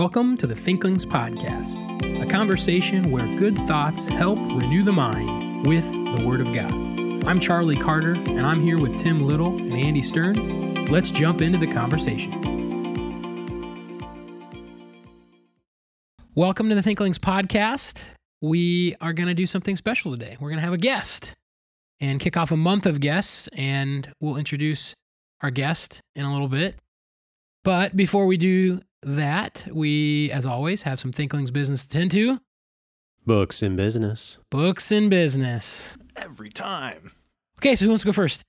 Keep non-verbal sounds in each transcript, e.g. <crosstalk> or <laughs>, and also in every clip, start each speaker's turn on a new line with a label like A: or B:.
A: Welcome to the Thinklings Podcast, a conversation where good thoughts help renew the mind with the Word of God. I'm Charlie Carter, and I'm here with Tim Little and Andy Stearns. Let's jump into the conversation. Welcome to the Thinklings Podcast. We are going to do something special today. We're going to have a guest and kick off a month of guests, and we'll introduce our guest in a little bit. But before we do that, we, as always, have some Thinklings business to tend to.
B: Books in business.
A: Books in business.
C: every time.
A: Okay, so who wants to go first?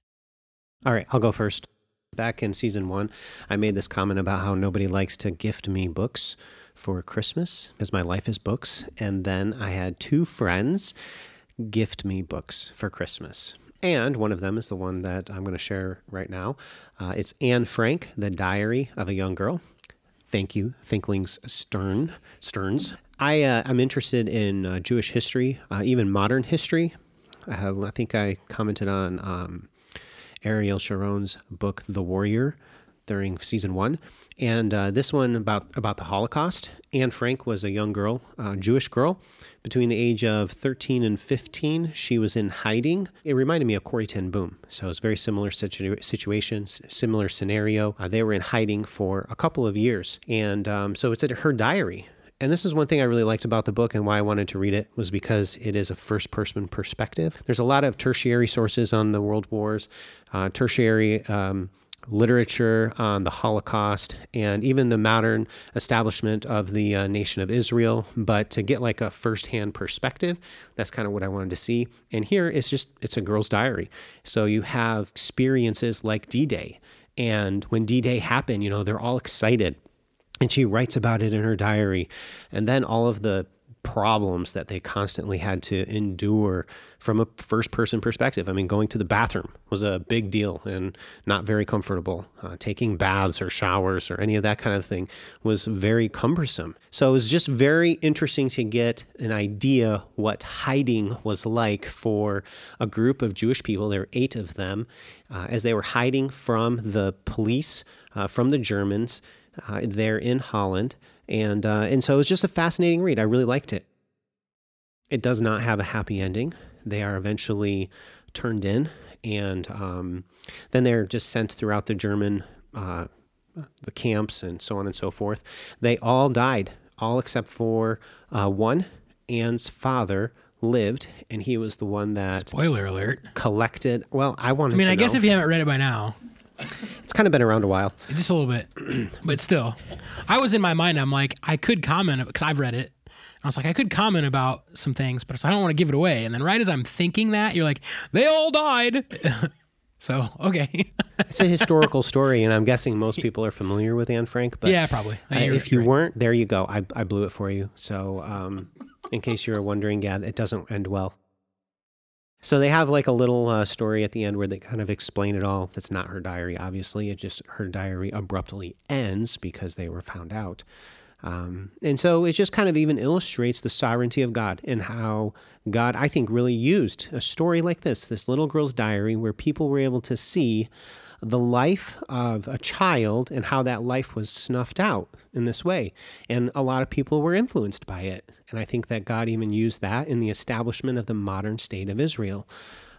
B: All right, I'll go first. Back in season one, I made this comment about how nobody likes to gift me books for Christmas because my life is books. And then I had two friends gift me books for Christmas. And one of them is the one that I'm going to share right now. Uh, it's Anne Frank, The Diary of a Young Girl. Thank you, Thinklings Stern Stearns. I uh, I'm interested in uh, Jewish history, uh, even modern history. I have I think I commented on um, Ariel Sharon's book The Warrior during season one, and uh, this one about about the Holocaust. Anne Frank was a young girl, uh, Jewish girl, between the age of 13 and 15. She was in hiding. It reminded me of Corrie Ten Boom, so it's very similar situ- situation, similar scenario. Uh, they were in hiding for a couple of years, and um, so it's at her diary. And this is one thing I really liked about the book and why I wanted to read it was because it is a first person perspective. There's a lot of tertiary sources on the world wars, uh, tertiary um, literature on the Holocaust, and even the modern establishment of the uh, nation of Israel. But to get like a firsthand perspective, that's kind of what I wanted to see. And here it's just, it's a girl's diary. So you have experiences like D Day. And when D Day happened, you know, they're all excited and she writes about it in her diary and then all of the problems that they constantly had to endure from a first person perspective. I mean going to the bathroom was a big deal and not very comfortable. Uh, taking baths or showers or any of that kind of thing was very cumbersome. So it was just very interesting to get an idea what hiding was like for a group of jewish people. There were eight of them uh, as they were hiding from the police uh, from the germans uh, there in Holland, and uh, and so it was just a fascinating read. I really liked it. It does not have a happy ending. They are eventually turned in, and um, then they're just sent throughout the German uh, the camps and so on and so forth. They all died, all except for uh, one. Anne's father lived, and he was the one that
A: Spoiler alert.
B: collected. Well, I wanted.
A: I mean, I guess if you haven't read it by now,
B: it's kind of been around a while.
A: just a little bit, but still, I was in my mind. I'm like, I could comment because I've read it. I was like, I could comment about some things, but I don't want to give it away. And then right as I'm thinking that, you're like, they all died. <laughs> so okay, <laughs>
B: It's a historical story, and I'm guessing most people are familiar with Anne Frank. But
A: yeah, probably. You're-
B: if you
A: right.
B: weren't, there you go. I, I blew it for you. So, um, in case you were wondering, yeah, it doesn't end well. So they have like a little uh, story at the end where they kind of explain it all. That's not her diary, obviously. It just her diary abruptly ends because they were found out. Um, and so it just kind of even illustrates the sovereignty of God and how God, I think, really used a story like this, this little girl's diary, where people were able to see the life of a child and how that life was snuffed out in this way. And a lot of people were influenced by it. And I think that God even used that in the establishment of the modern state of Israel.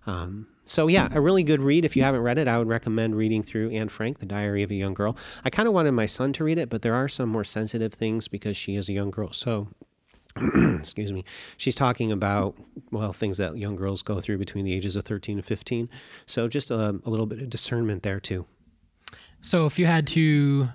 B: Um, so, yeah, a really good read. If you haven't read it, I would recommend reading through Anne Frank, The Diary of a Young Girl. I kind of wanted my son to read it, but there are some more sensitive things because she is a young girl. So, <clears throat> excuse me, she's talking about, well, things that young girls go through between the ages of 13 and 15. So, just a, a little bit of discernment there, too.
A: So if you had to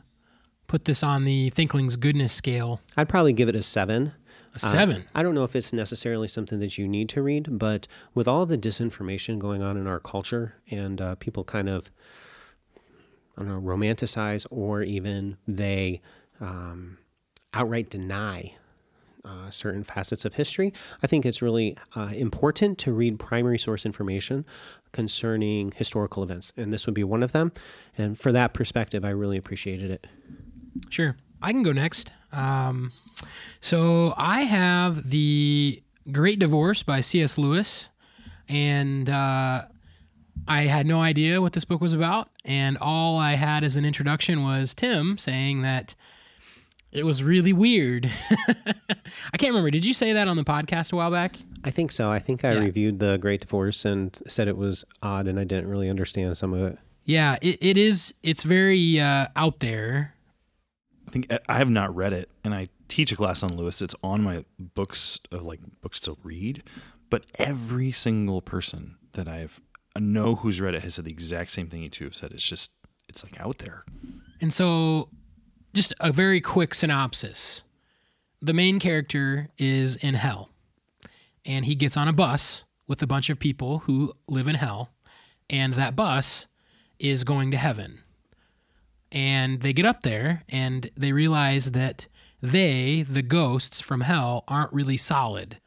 A: put this on the Thinkling's goodness scale,
B: I'd probably give it a seven.
A: a seven.
B: I don't know if it's necessarily something that you need to read, but with all the disinformation going on in our culture and uh, people kind of, I don't know, romanticize or even they um, outright deny uh, certain facets of history, I think it's really uh, important to read primary source information concerning historical events. And this would be one of them. And for that perspective, I really appreciated it.
A: Sure. I can go next. Um, so I have The Great Divorce by C.S. Lewis. And uh, I had no idea what this book was about. And all I had as an introduction was Tim saying that It was really weird. <laughs> I can't remember. Did you say that on the podcast a while back?
B: I think so. I think I
A: Yeah.
B: reviewed the Great Divorce and said it was odd, and I didn't really understand some of it.
A: Yeah, it, it is. It's very uh, out there.
C: I think I have not read it, and I teach a class on Lewis. It's on my books, uh, like books to read. But every single person that I've I know who's read it has said the exact same thing you two have said. It's just it's like out there.
A: And so, just a very quick synopsis the main character is in hell, and he gets on a bus with a bunch of people who live in hell, and that bus is going to heaven. And they get up there and they realize that they, the ghosts from hell, aren't really solid.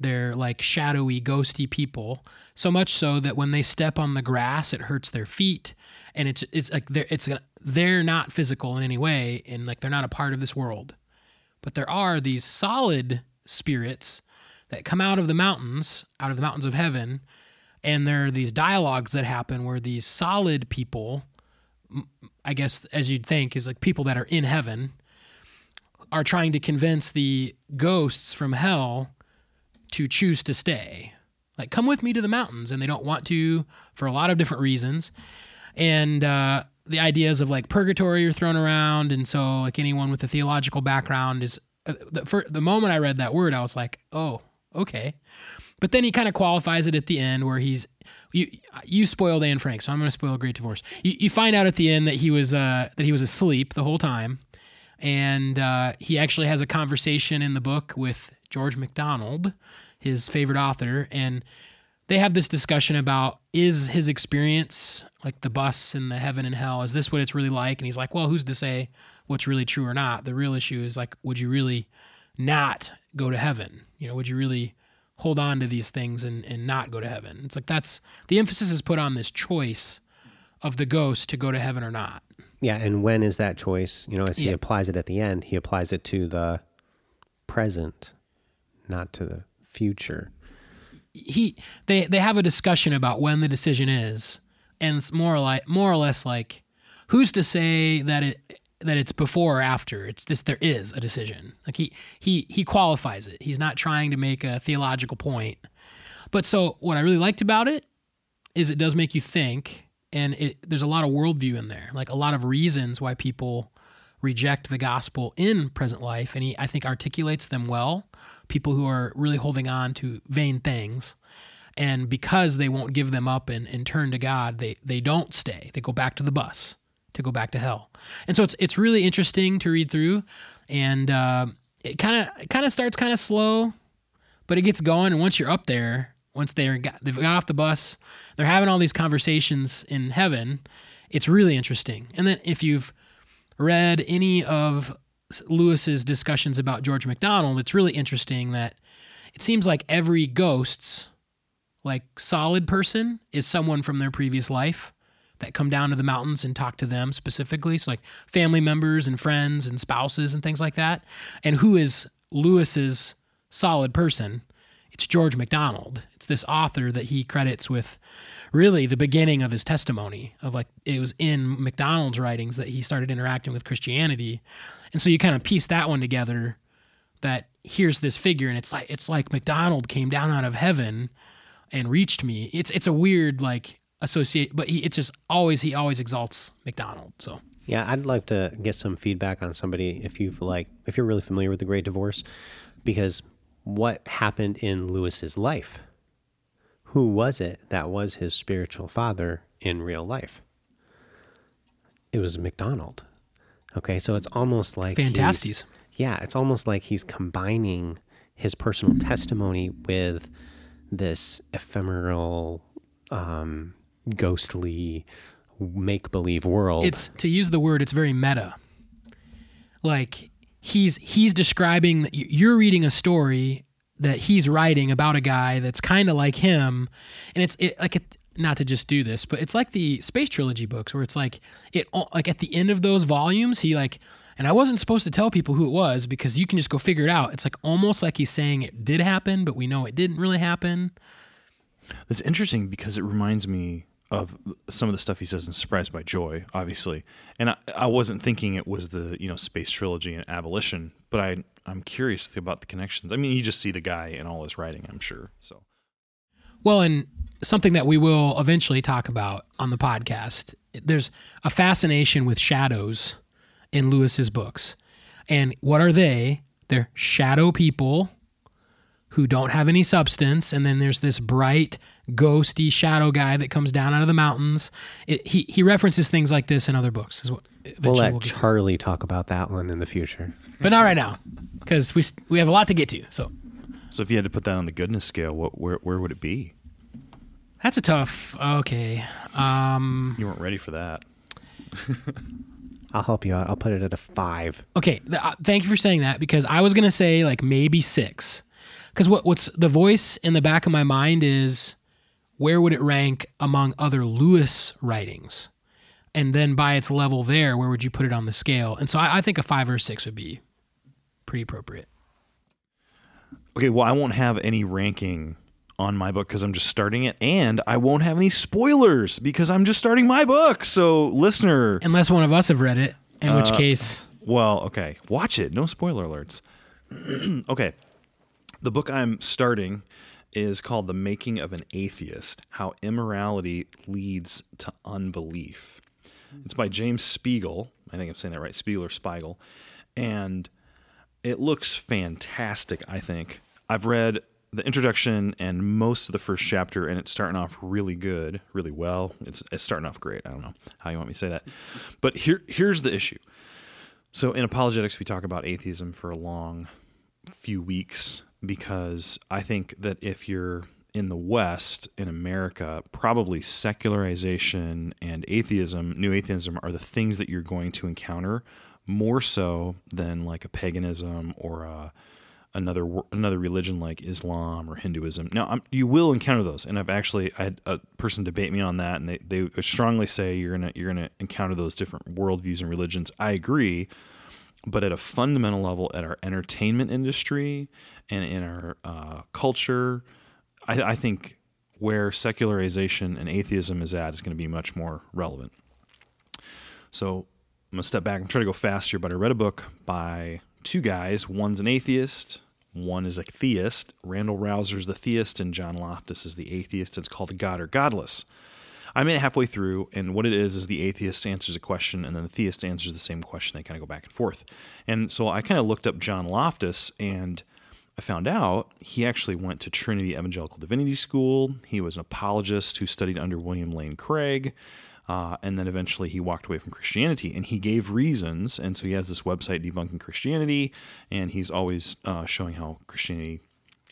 A: They're like shadowy, ghosty people. So much so that when they step on the grass, it hurts their feet, and it's it's like they're it's they're not physical in any way, and like they're not a part of this world. But there are these solid spirits that come out of the mountains, out of the mountains of heaven, and there are these dialogues that happen where these solid people, I guess as you'd think, is like people that are in heaven, are trying to convince the ghosts from hell to choose to stay. Like, come with me to the mountains, and they don't want to for a lot of different reasons. And uh, the ideas of like purgatory are thrown around, and so like anyone with a theological background is uh, the, for the moment I read that word, I was like, oh, okay. But then he kind of qualifies it at the end where he's you you spoiled Anne Frank, so I'm going to spoil Great Divorce. You, you find out at the end that he was uh, that he was asleep the whole time, and uh, he actually has a conversation in the book with George MacDonald, his favorite author, and they have this discussion about is his experience like the bus and the heaven and hell is this what it's really like? And he's like well who's to say what's really true or not? The real issue is like would you really not go to heaven? You know would you really hold on to these things and, and not go to heaven? It's like that's the emphasis is put on this choice of the ghost to go to heaven or not.
B: Yeah, and when is that choice? You know, as he
A: Yeah.
B: applies it at the end, he applies it to the present, not to the future.
A: he they they have a discussion about when the decision is and it's more like more or less like who's to say that it that it's before or after? It's this there is a decision. Like he he he qualifies it. He's not trying to make a theological point. But so what i really liked about it is it does make you think and it, there's a lot of worldview in there like a lot of reasons why people reject the gospel in present life and he i think articulates them well people who are really holding on to vain things. And because they won't give them up and, and turn to god they they don't stay. They go back to the bus to go back to hell. And so it's it's really interesting to read through. And uh, it kind of kind of starts kind of slow but it gets going. And once you're up there once they're got, they've got off the bus they're having all these conversations in heaven it's really interesting. And then if you've read any of lewis's discussions about george MacDonald it's really interesting that it seems like every ghost's like solid person is someone from their previous life that come down to the mountains and talk to them specifically. So like family members and friends and spouses and things like that. And who is lewis's solid person it's george MacDonald it's this author that he credits with really the beginning of his testimony of like it was in MacDonald's writings that he started interacting with christianity. And so you kind of piece that one together that here's this figure and it's like it's like MacDonald came down out of heaven and reached me. It's it's a weird like associate but he it's just always he always exalts MacDonald so.
B: Yeah, I'd like to get some feedback on somebody if you've like if you're really familiar with the Great Divorce, because what happened in Lewis's life? Who was it that was his spiritual father in real life? It was MacDonald. Okay, so it's almost like
A: fantasties
B: Yeah, it's almost like he's combining his personal testimony with this ephemeral, um, ghostly, make believe world.
A: it's to use the word it's very meta like he's he's describing you're reading a story that he's writing about a guy that's kind of like him and it's it, like it, not to just do this but it's like the space trilogy books where it's like it like at the end of those volumes he like and I wasn't supposed to tell people who it was because you can just go figure it out. It's like almost like he's saying it did happen, but we know it didn't really happen.
C: That's interesting because it reminds me of some of the stuff he says in Surprised by Joy, obviously. And I, I wasn't thinking it was the, you know, space trilogy and abolition, but I I'm curious about the connections. I mean, you just see the guy in all his writing, I'm sure. So
A: Well, and something that we will eventually talk about on the podcast. There's a fascination with shadows in Lewis's books. And what are they? They're shadow people who don't have any substance and then there's this bright ghosty shadow guy that comes down out of the mountains. It, he he references things like this in other books is what
B: We'll let
A: we'll get to.
B: Charlie talk about that one in the future.
A: But not right now cuz we we have a lot to get to. So
C: so if you had to put that on the goodness scale, what where where would it be?
A: that's a tough okay. Um
C: You weren't ready for that. <laughs>
B: I'll help you out. I'll put it at a five.
A: Okay, th- uh, thank you for saying that because I was gonna say like maybe six, because what what's the voice in the back of my mind is where would it rank among other Lewis writings, and then by its level there, where would you put it on the scale? And so I, I think a five or a six would be pretty appropriate.
C: Okay, well, I won't have any ranking on my book because I'm just starting it, and I won't have any spoilers because I'm just starting my book. So, listener,
A: Unless one of us have read it, in which uh, case,
C: well, okay, watch it. No spoiler alerts. <clears throat> okay, the book I'm starting is called "The Making of an Atheist: How Immorality Leads to Unbelief." It's by James Spiegel. I think I'm saying that right, Spiegel or Spiegel, and it looks fantastic. I think I've read the introduction and most of the first chapter, and it's starting off really good, really well. It's, it's starting off great. I don't know how you want me to say that, but here here's the issue. So in apologetics, we talk about atheism for a long few weeks because I think that if you're in the West, in America, probably secularization and atheism, new atheism, are the things that you're going to encounter more so than like a paganism or a, another another religion like Islam or Hinduism. Now, i you will encounter those, and I've actually I had a person debate me on that, and they, they strongly say you're gonna you're gonna encounter those different worldviews and religions. I agree, but at a fundamental level, at our entertainment industry and in our uh, culture, I, I think where secularization and atheism is at is going to be much more relevant. So I'm gonna step back. and try to go faster, but I read a book by two guys. One's an atheist. One is a theist. Randall Rauser's the theist, and John Loftus is the atheist. It's called God or Godless. I made it halfway through, and what it is is the atheist answers a question, and then the theist answers the same question. They kind of go back and forth. And so I kind of looked up John Loftus, and I found out he actually went to Trinity Evangelical Divinity School. He was an apologist who studied under William Lane Craig. Uh, and then eventually he walked away from Christianity and he gave reasons. And so he has this website debunking Christianity, and he's always uh, showing how Christianity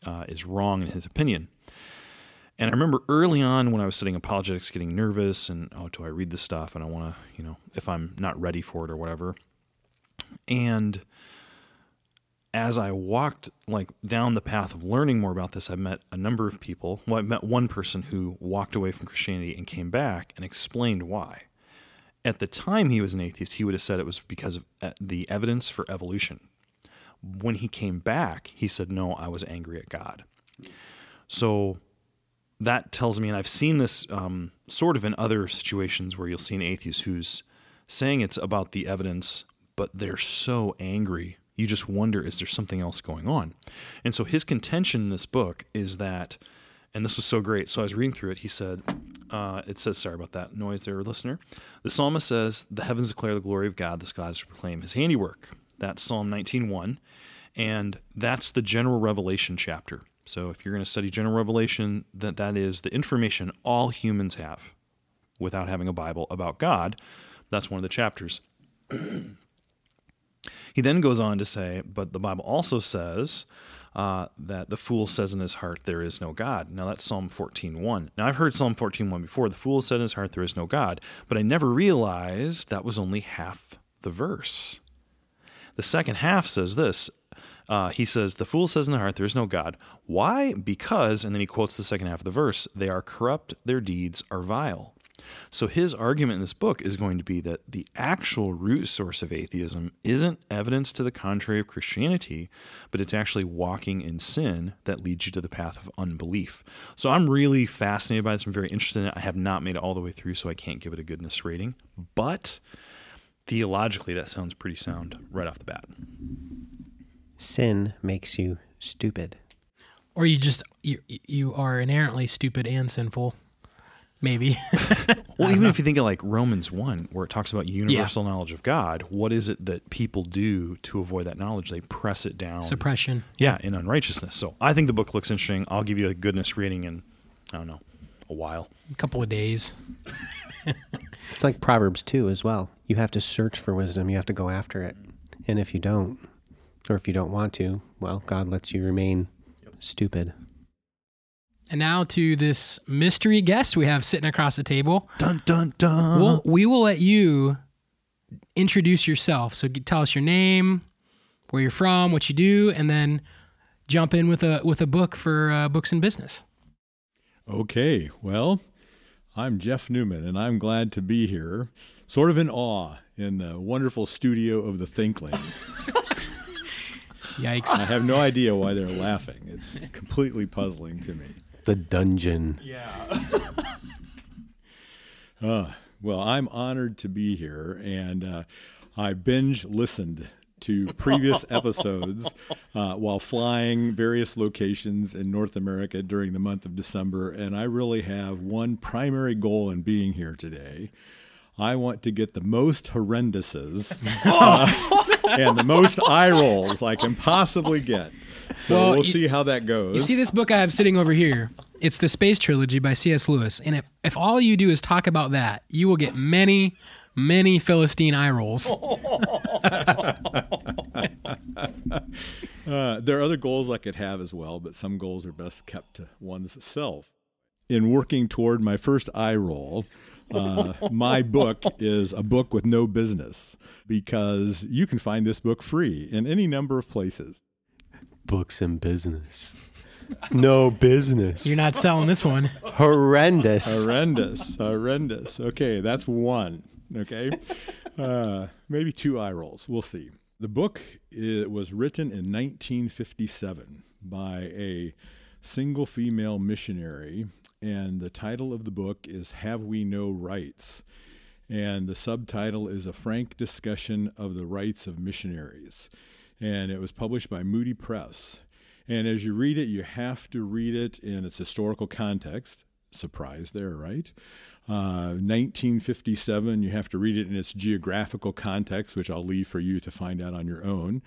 C: uh, is wrong in his opinion. And I remember early on when I was studying apologetics, getting nervous and, oh, do I read this stuff? And I want to, you know, if I'm not ready for it or whatever. And as I walked like down the path of learning more about this, I met a number of people. Well, I met one person who walked away from Christianity and came back and explained why. At the time he was an atheist, he would have said it was because of uh, the evidence for evolution. When he came back, he said, "No, I was angry at God." So that tells me, and I've seen this um, sort of in other situations where you'll see an atheist who's saying it's about the evidence, but they're so angry. You just wonder, is there something else going on? And so his contention in this book is that, and this was so great. So I was reading through it. He said, uh, it says, sorry about that noise there, listener. The psalmist says, The heavens declare the glory of God, the skies proclaim his handiwork. That's Psalm 19.1. And that's the general revelation chapter. So if you're going to study general revelation, that that is the information all humans have without having a Bible about God. That's one of the chapters. <clears throat> he then goes on to say, but the Bible also says uh, that the fool says in his heart, there is no God. Now that's Psalm 14.1. Now I've heard Psalm 14.1 before. The fool said in his heart, there is no God. But I never realized that was only half the verse. The second half says this uh, he says, The fool says in the heart, There is no God. Why? Because, and then he quotes the second half of the verse, they are corrupt, their deeds are vile. So his argument in this book is going to be that the actual root source of atheism isn't evidence to the contrary of Christianity, but it's actually walking in sin that leads you to the path of unbelief. So I'm really fascinated by this. I'm very interested in it. I have not made it all the way through, so I can't give it a goodness rating. But theologically, that sounds pretty sound right off the bat.
B: Sin makes you stupid.
A: Or you just you you are inherently stupid and sinful. Maybe. <laughs>
C: Well, even if you think of like Romans 1, where it talks about universal knowledge of God, what is it that people do to avoid that knowledge? They press it down.
A: Suppression.
C: yeah, in unrighteousness. So I think the book looks interesting. I'll give you a goodness reading in, I don't know, a while.
A: A couple of days.
B: It's like Proverbs 2 as well. You have to search for wisdom, you have to go after it. And if you don't, or if you don't want to, well, God lets you remain stupid.
A: And now to this mystery guest we have sitting across the table.
C: Dun, dun, dun.
A: We'll, we will let you introduce yourself. So tell us your name, where you're from, what you do, and then jump in with a with a book for uh, books and business.
D: Okay, well, I'm Jeff Newman, and I'm glad to be here, sort of in awe in the wonderful studio of the Thinklings. <laughs>
A: Yikes!
D: I have no idea why they're laughing. It's completely puzzling to me.
B: The dungeon. <laughs>
D: Uh, well, I'm honored to be here, and uh, I binge listened to previous <laughs> episodes uh, while flying various locations in North America during the month of December, and I really have one primary goal in being here today. I want to get the most horrenduses <laughs> uh, and the most eye rolls I can possibly get. So
A: Well,
D: we'll
A: you-
D: see how that goes.
A: You see this book I have sitting over here? It's the Space Trilogy by C.S. Lewis, and if if all you do is talk about that, you will get many, many Philistine eye rolls. <laughs>
D: Uh, there are other goals I could have as well, but some goals are best kept to one's self. In working toward my first eye roll, uh, my book is a book with no business because you can find this book free in any number of places.
B: Books and business. No business.
A: You're not selling this one.
B: horrendous.
D: Horrendous, horrendous. Okay, that's one. Okay, uh, maybe two eye rolls. We'll see. The book it was written in 1957 by a single female missionary, and the title of the book is "Have We No Rights?" and the subtitle is "A Frank Discussion of the Rights of Missionaries," and it was published by Moody Press. And as you read it, you have to read it in its historical context. Surprise there, right? Uh, 1957, you have to read it in its geographical context, which I'll leave for you to find out on your own.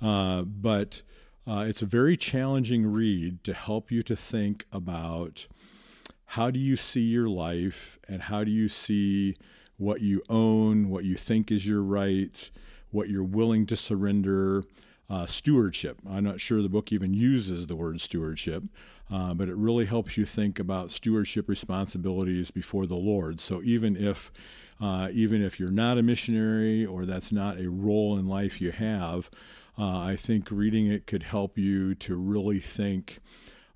D: Uh, but uh, it's a very challenging read to help you to think about how do you see your life and how do you see what you own, what you think is your right, what you're willing to surrender, uh, stewardship. I'm not sure the book even uses the word stewardship, uh, but it really helps you think about stewardship responsibilities before the Lord. So even if uh, even if you're not a missionary or that's not a role in life you have, uh, I think reading it could help you to really think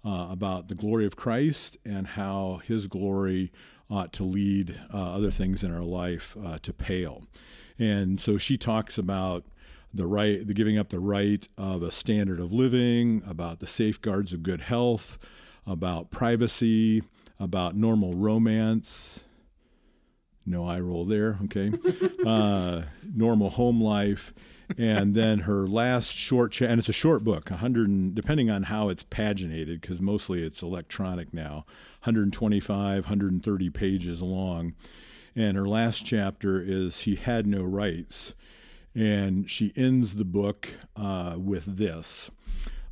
D: uh, about the glory of Christ and how His glory ought to lead uh, other things in our life uh, to pale. And so she talks about the right, the giving up the right of a standard of living, about the safeguards of good health, about privacy, about normal romance. No eye roll there, okay. <laughs> uh, normal home life, and then her last short, cha- and it's a short book, 100, and, depending on how it's paginated, because mostly it's electronic now, 125, 130 pages long. And her last chapter is He Had No Rights. And she ends the book uh, with this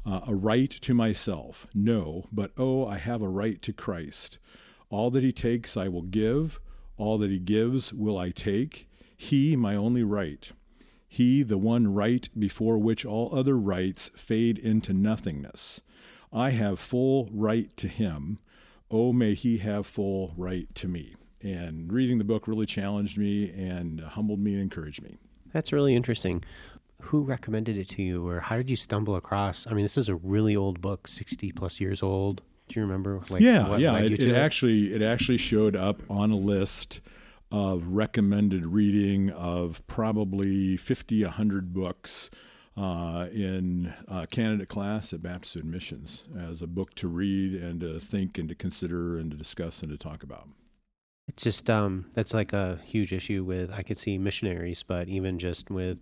D: uh, A right to myself. No, but oh, I have a right to Christ. All that He takes, I will give. All that He gives, will I take. He, my only right. He, the one right before which all other rights fade into nothingness. I have full right to him. Oh, may he have full right to me. And reading the book really challenged me and uh, humbled me and encouraged me.
B: That's really interesting. Who recommended it to you, or how did you stumble across? I mean, this is a really old book, 60 plus years old. Do you remember? Like,
D: yeah,
B: what
D: yeah.
B: led
D: It, it actually it actually showed up on a list of recommended reading of probably 50, 100 books uh, in uh, candidate class at Baptist Mid-Missions as a book to read and to think and to consider and to discuss and to talk about.
B: It's just um, that's like a huge issue with I could see missionaries, but even just with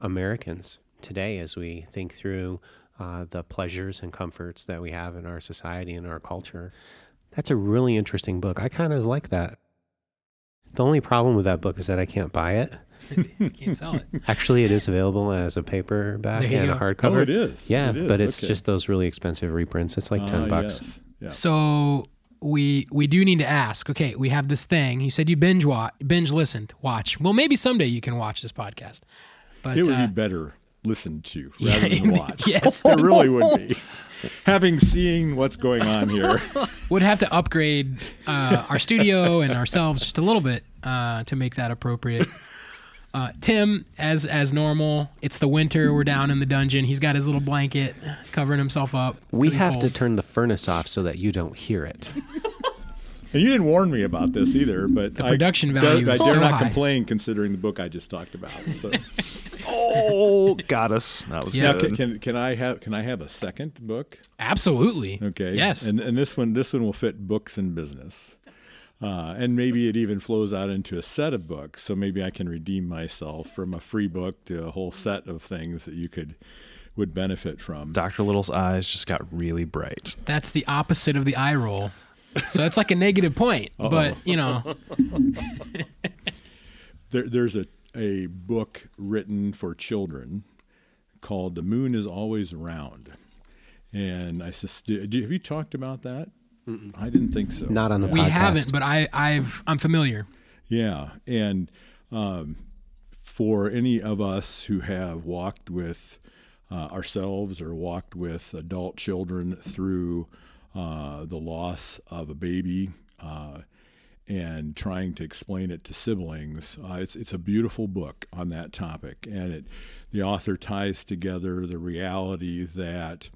B: Americans today, as we think through uh, the pleasures and comforts that we have in our society and our culture. That's a really interesting book. I kind of like that. The only problem with that book is that I can't buy it. <laughs>
A: Can't sell it.
B: Actually, it is available as a paperback
A: There you
B: and a hardcover.
D: Oh, it is.
B: Yeah,
D: It is.
B: but it's
D: Okay.
B: just those really expensive reprints. It's like ten
D: Ah,
B: bucks.
D: yes. Yeah.
A: So we we do need to ask. Okay, we have this thing. You said you binge watch, binge listened, watch. Well, maybe someday you can watch this podcast. But
D: it would
A: uh,
D: be better listened to
A: Yeah, <laughs>
D: rather than watched.
A: yes. <laughs>
D: it really would be. <laughs> Having seen what's going on here,
A: would have to upgrade uh, our studio and ourselves just a little bit uh, to make that appropriate. Uh, Tim, as as normal, it's the winter. We're down in the dungeon. He's got his little blanket covering himself up.
B: We have
A: cold.
B: to turn the furnace off so that you don't hear it.
D: And you didn't warn me about this either. But
A: The
D: I-
A: production value
D: I,
A: is
D: dare
A: so
D: not
A: high.
D: complain considering the book I just talked about. So <laughs>
C: Oh, got us. That was
A: Yeah.
D: now, can, can can I have can I have a second book?
A: Absolutely.
D: Okay.
A: Yes.
D: And and this one this one will fit books and business. Uh, and maybe it even flows out into a set of books. So maybe I can redeem myself from a free book to a whole set of things that you could would benefit from.
C: Dr. Little's eyes just got really bright.
A: That's the opposite of the eye roll. So it's like a negative point. But you know, <laughs>
D: There, there's a, a book written for children called The Moon is Always Round. And I sus- did- have you talked about that? I didn't think so.
B: Not on the
A: we
B: podcast.
A: haven't. But I I've I'm familiar.
D: Yeah, and um, for any of us who have walked with uh, ourselves or walked with adult children through uh, the loss of a baby uh, and trying to explain it to siblings, uh, it's it's a beautiful book on that topic, and it the author ties together the reality that.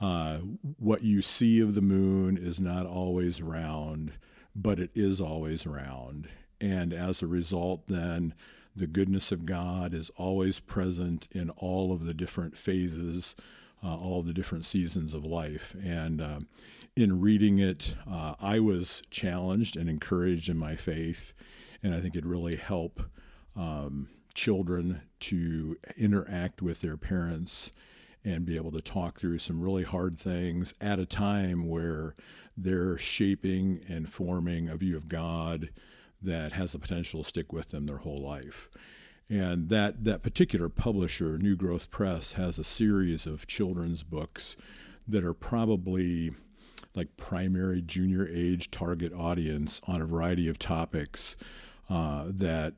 D: Uh, what you see of the moon is not always round, but it is always round. And as a result, then the goodness of God is always present in all of the different phases, uh, all the different seasons of life. And uh, in reading it, uh, I was challenged and encouraged in my faith. And I think it really helped um, children to interact with their parents and be able to talk through some really hard things at a time where they're shaping and forming a view of God that has the potential to stick with them their whole life. And that, that particular publisher, New Growth Press, has a series of children's books that are probably like primary, junior age target audience on a variety of topics uh, that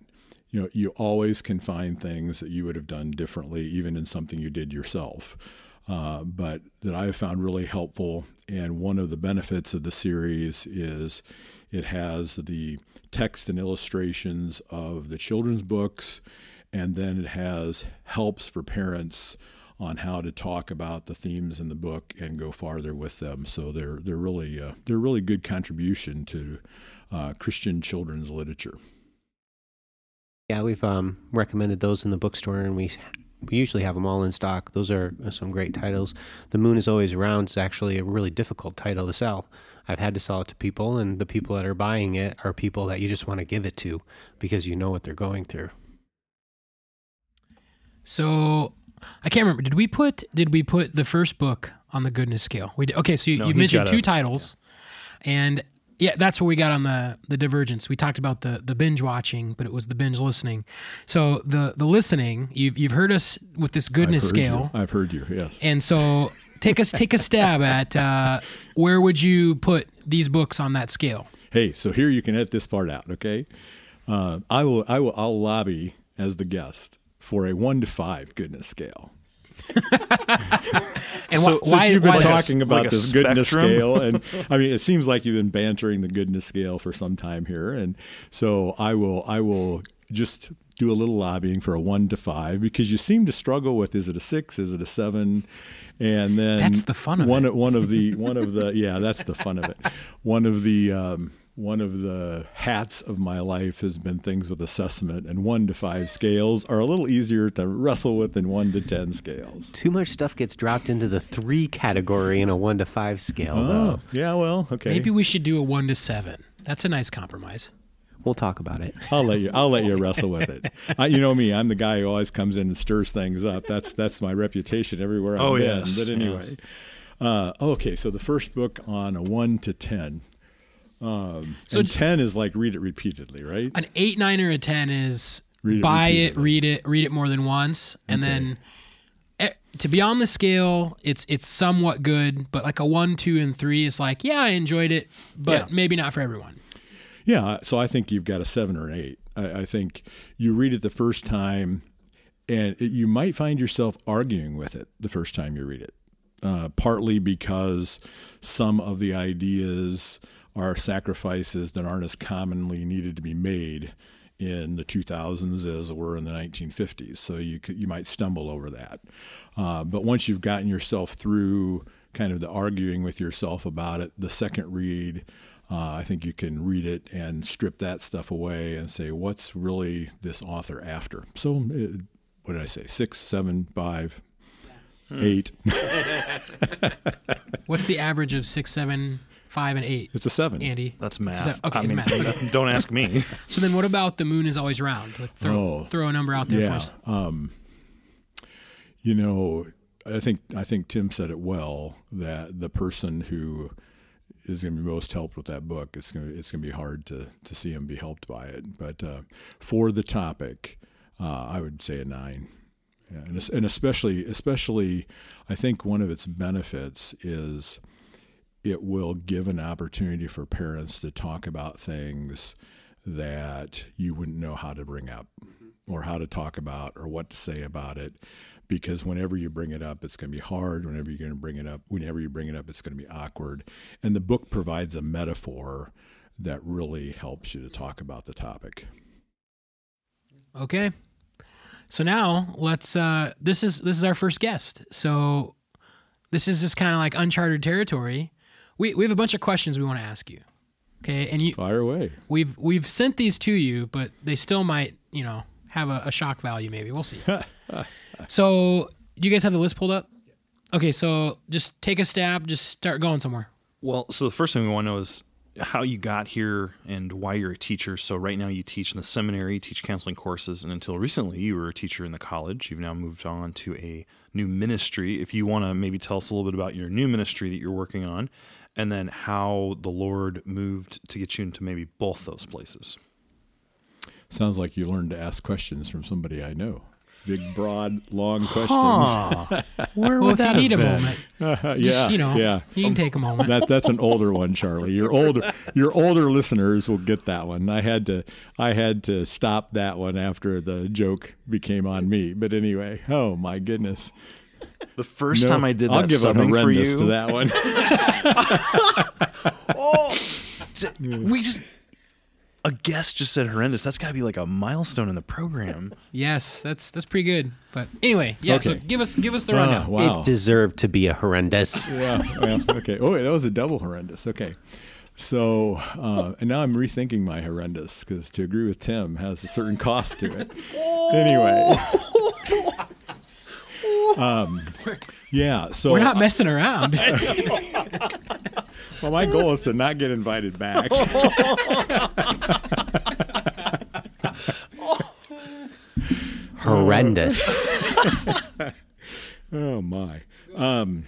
D: you know you always can find things that you would have done differently even in something you did yourself. Uh, but that i have found really helpful and one of the benefits of the series is it has the text and illustrations of the children's books and then it has helps for parents on how to talk about the themes in the book and go farther with them so they're they're really uh, they're really good contribution to uh, christian children's literature
B: Yeah, we've um, recommended those in the bookstore, and we we usually have them all in stock. Those are some great titles. The Moon is Always Round is actually a really difficult title to sell. I've had to sell it to people, and the people that are buying it are people that you just want to give it to because you know what they're going through.
A: So I can't remember. Did we put did we put the first book on the goodness scale? We did. Okay, so you,
C: No,
A: you mentioned two
C: a-
A: titles, and yeah, that's what we got on the the divergence. We talked about the the binge watching, but it was the binge listening. So the the listening, you've you've heard us with this goodness
D: I've
A: scale,
D: You. I've heard you. Yes.
A: and so take us take a stab at uh, where would you put these books on that scale?
D: hey, so here you can edit this part out. Okay. Uh, I will. I will. I'll lobby as the guest for a one to five goodness scale. <laughs>
A: And
C: So-
A: wh-
D: Since you've been
A: why
D: talking about
C: like a
D: this goodness scale, and I mean, it seems like you've been bantering the goodness scale for some time here, and so I will. I will just do a little lobbying for a one to five because you seem to struggle with is it a six, is it a seven, and then
A: That's the fun of
D: one
A: it.
D: one of the <laughs> one of the yeah that's the fun of it. One of the um, one of the hats of my life has been things with assessment, and one to five scales are a little easier to wrestle with than one to ten scales.
B: Too much stuff gets dropped into the three category in a one to five scale,
D: Oh,
B: though.
D: yeah, well, okay.
A: Maybe we should do a one to seven. That's a nice compromise.
B: We'll talk about it.
D: I'll let you. I'll let you wrestle with it. I, you know me. I'm the guy who always comes in and stirs things up. That's that's my reputation everywhere I've
C: Oh,
D: been.
C: yes,
D: But anyway,
C: yes.
D: uh, okay. So the first book on a one to ten. Um,
A: So
D: and ten is like read it repeatedly, right?
A: An eight, nine, or a ten is
D: Read it
A: buy it, read it, read it more than once, and
D: Okay.
A: then eh, to be on the scale, it's it's somewhat good. But like a one, two, and three is like, yeah, I enjoyed it, but
B: Yeah.
A: maybe not for everyone.
D: Yeah, so I think you've got a seven or eight. I, I think you read it the first time, and it, you might find yourself arguing with it the first time you read it, uh, partly because some of the ideas are sacrifices that aren't as commonly needed to be made in the 2000s as were in the 1950s. So you you might stumble over that. Uh, but once you've gotten yourself through kind of the arguing with yourself about it, the second read, uh, I think you can read it and strip that stuff away and say, what's really this author after? So, uh, what did I say? Six, seven, five, eight. <laughs>
A: What's the average of six, seven, five, and eight?
D: It's a seven.
A: Andy,
C: That's
A: So-
C: math.
A: okay,
C: I
A: it's
C: mean,
A: math. <laughs>
C: don't ask me. <laughs>
A: So then, what about the moon is always round? Like throw
D: Oh.
A: throw a number out there for
D: Yeah.
A: us.
D: Um, you know, I think I think Tim said it well that the person who is going to be most helped with that book, it's going to it's going to be hard to to see him be helped by it. But uh, for the topic, uh, I would say a nine. Yeah, and, and especially especially, I think one of its benefits is it will give an opportunity for parents to talk about things that you wouldn't know how to bring up or how to talk about or what to say about it because whenever you bring it up it's going to be hard whenever you're going to bring it up whenever you bring it up it's going to be awkward and the book provides a metaphor that really helps you to talk about the topic
A: Okay. So now let's. Uh, this is this is our first guest. So this is just kind of like uncharted territory. We we have a bunch of questions we want to ask you. Okay, and you
D: fire away
A: we've we've sent these to you, but they still might you know have a, a shock value. Maybe we'll see. <laughs> so you guys have the list pulled up? Okay, so just take a stab. Just start going somewhere.
C: Well, so the first thing we want to know is how you got here and why you're a teacher. So right now you teach in the seminary, you teach counseling courses, and until recently you were a teacher in the college. You've now moved on to a new ministry. If you want to maybe tell us a little bit about your new ministry that you're working on, and then how the Lord moved to get you into maybe both those places.
D: sounds like you learned to ask questions from somebody i know big broad long questions
B: Where <laughs>
A: Well,
B: would
A: if you
B: that
A: need a
B: have been?
A: moment, <laughs>
D: yeah
A: just, you know,
D: yeah
A: you can um, take a moment.
D: that that's an older one, Charlie. Your older your older listeners will get that one. I had to I had to stop that one after the joke became on me. But anyway, oh my goodness!
C: The first
D: No,
C: time I did that,
D: I'll
C: that
D: give a
C: subbing for
D: horrendous
C: you,
D: to that one. <laughs>
C: oh, we just a guest just said horrendous. That's got to be like a milestone in the program.
A: yes, that's that's pretty good. But anyway, yeah. So give us give us the
D: Ah,
A: rundown.
D: wow.
B: It deserved to be a horrendous. <laughs>
D: yeah, well, okay. Oh, that was a double horrendous. Okay. So, uh, and now I'm rethinking my horrendous because to agree with Tim has a certain cost to it. <laughs> Anyway. <laughs> Um, yeah. So
A: We're not messing around. <laughs>
D: Well, my goal is to not get invited back. <laughs>
B: Horrendous. <laughs>
D: oh my. Um,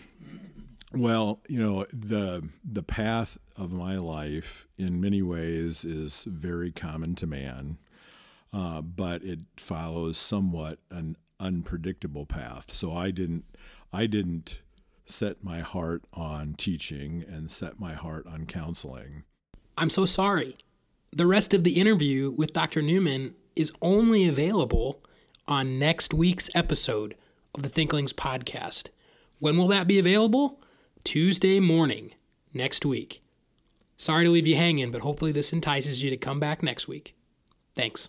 D: well, you know the the path of my life in many ways is very common to man, uh, but it follows somewhat an unpredictable path. So I didn't I didn't set my heart on teaching and set my heart on counseling.
A: I'm so sorry. The rest of the interview with Dr. Newman is only available on next week's episode of the Thinklings podcast. When will that be available? Tuesday morning next week. Sorry to leave you hanging, but hopefully this entices you to come back next week. Thanks.